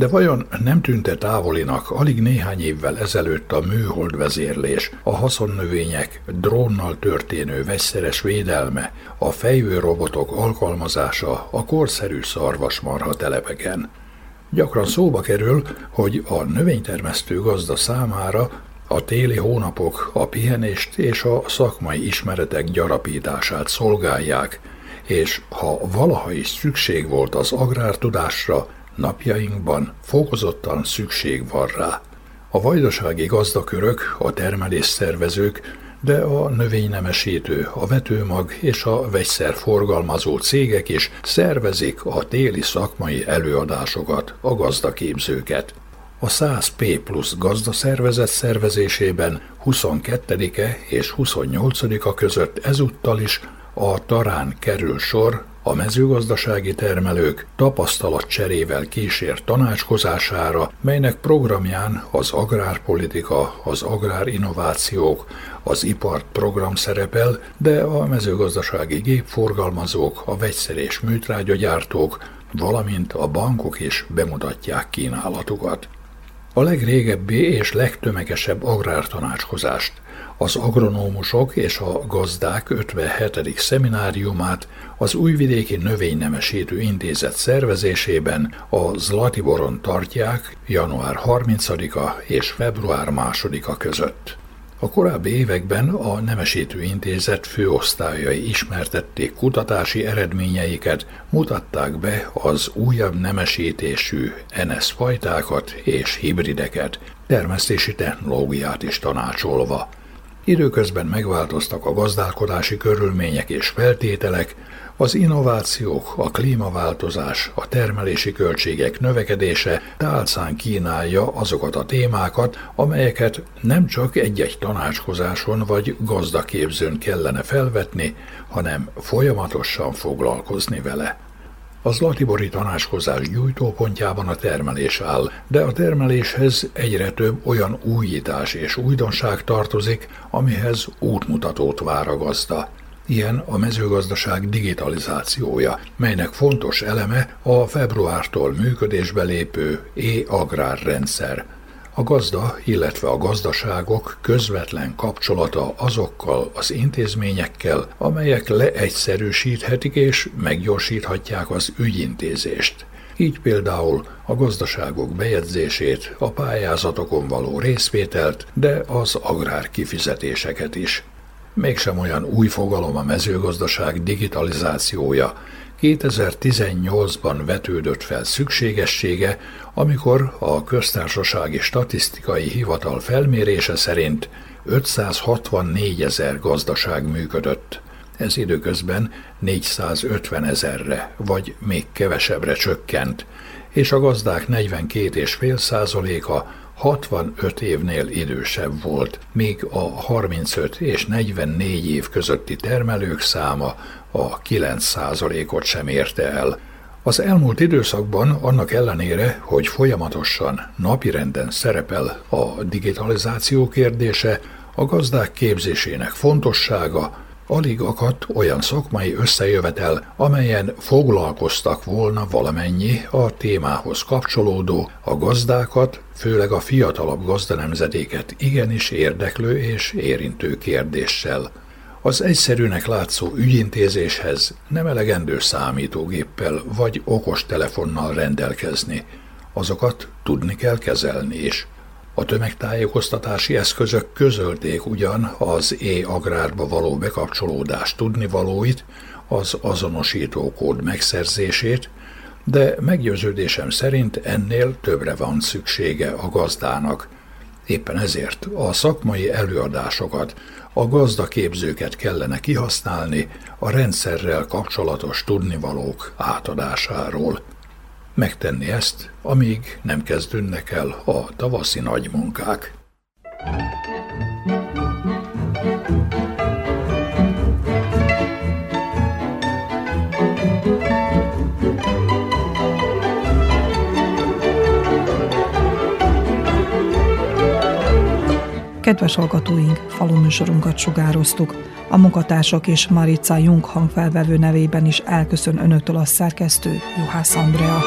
De vajon nem tűnte távolinak alig néhány évvel ezelőtt a műhold vezérlés, a haszonnövények drónnal történő vegyszeres védelme, a fejvő robotok alkalmazása a korszerű szarvasmarha telepeken? Gyakran szóba kerül, hogy a növénytermesztő gazda számára a téli hónapok a pihenést és a szakmai ismeretek gyarapítását szolgálják, és ha valaha is szükség volt az agrártudásra, napjainkban fokozottan szükség van rá. A vajdasági gazdakörök, a termelésszervezők, de a növénynemesítő, a vetőmag és a vegyszerforgalmazó cégek is szervezik a téli szakmai előadásokat, a gazdaképzőket. A 100P plusz gazdaszervezet szervezésében 22-e és 28-a között ezúttal is a Tarán kerül sor a mezőgazdasági termelők tapasztalatcserével kísért tanácskozására, melynek programján az agrárpolitika, az agrárinnovációk, az ipart program szerepel, de a mezőgazdasági gépforgalmazók, a vegyszer és műtrágyagyártók, valamint a bankok is bemutatják kínálatukat. A legrégebbi és legtömegesebb agrártanácskozást az agronómusok és a gazdák 57. szemináriumát az Újvidéki Növénynemesítő Intézet szervezésében a Zlatiboron tartják január 30-a és február 2-a között. A korábbi években a Nemesítő Intézet főosztályai ismertették kutatási eredményeiket, mutatták be az újabb nemesítésű NS fajtákat és hibrideket, termesztési technológiát is tanácsolva. Időközben megváltoztak a gazdálkodási körülmények és feltételek, az innovációk, a klímaváltozás, a termelési költségek növekedése tálcán kínálja azokat a témákat, amelyeket nem csak egy-egy tanácskozáson vagy gazdaképzőn kellene felvetni, hanem folyamatosan foglalkozni vele. Az Latibori tanácskozás gyújtópontjában a termelés áll, de a termeléshez egyre több olyan újítás és újdonság tartozik, amihez útmutatót vár a gazda. Ilyen a mezőgazdaság digitalizációja, melynek fontos eleme a februártól működésbe lépő e-agrárrendszer. A gazda, illetve a gazdaságok közvetlen kapcsolata azokkal az intézményekkel, amelyek leegyszerűsíthetik és meggyorsíthatják az ügyintézést. Így például a gazdaságok bejegyzését, a pályázatokon való részvételt, de az agrárkifizetéseket is mégsem olyan új fogalom a mezőgazdaság digitalizációja. 2018-ban vetődött fel szükségessége, amikor a köztársasági statisztikai hivatal felmérése szerint 564 ezer gazdaság működött. Ez időközben 450 ezerre, vagy még kevesebbre csökkent, és a gazdák 42,5 százaléka 65 évnél idősebb volt, míg a 35 és 44 év közötti termelők száma a 9%-ot sem érte el. Az elmúlt időszakban annak ellenére, hogy folyamatosan napirenden szerepel a digitalizáció kérdése, a gazdák képzésének fontossága, alig akadt olyan szakmai összejövetel, amelyen foglalkoztak volna valamennyi a témához kapcsolódó, a gazdákat, főleg a fiatalabb gazdanemzedéket igenis érdeklő és érintő kérdéssel. Az egyszerűnek látszó ügyintézéshez nem elegendő számítógéppel vagy okos telefonnal rendelkezni. Azokat tudni kell kezelni is. A tömegtájékoztatási eszközök közölték ugyan az e-agrárba való bekapcsolódás tudnivalóit, az azonosító kód megszerzését, de meggyőződésem szerint ennél többre van szüksége a gazdának. Éppen ezért a szakmai előadásokat, a gazdaképzőket kellene kihasználni a rendszerrel kapcsolatos tudnivalók átadásáról megtenni ezt, amíg nem kezdődnek el a tavaszi nagy munkák. Kedves hallgatóink, faluműsorunkat sugároztuk. A munkatársak és Marica Jung hangfelvevő nevében is elköszön önöktől a szerkesztő Juhász Andrea.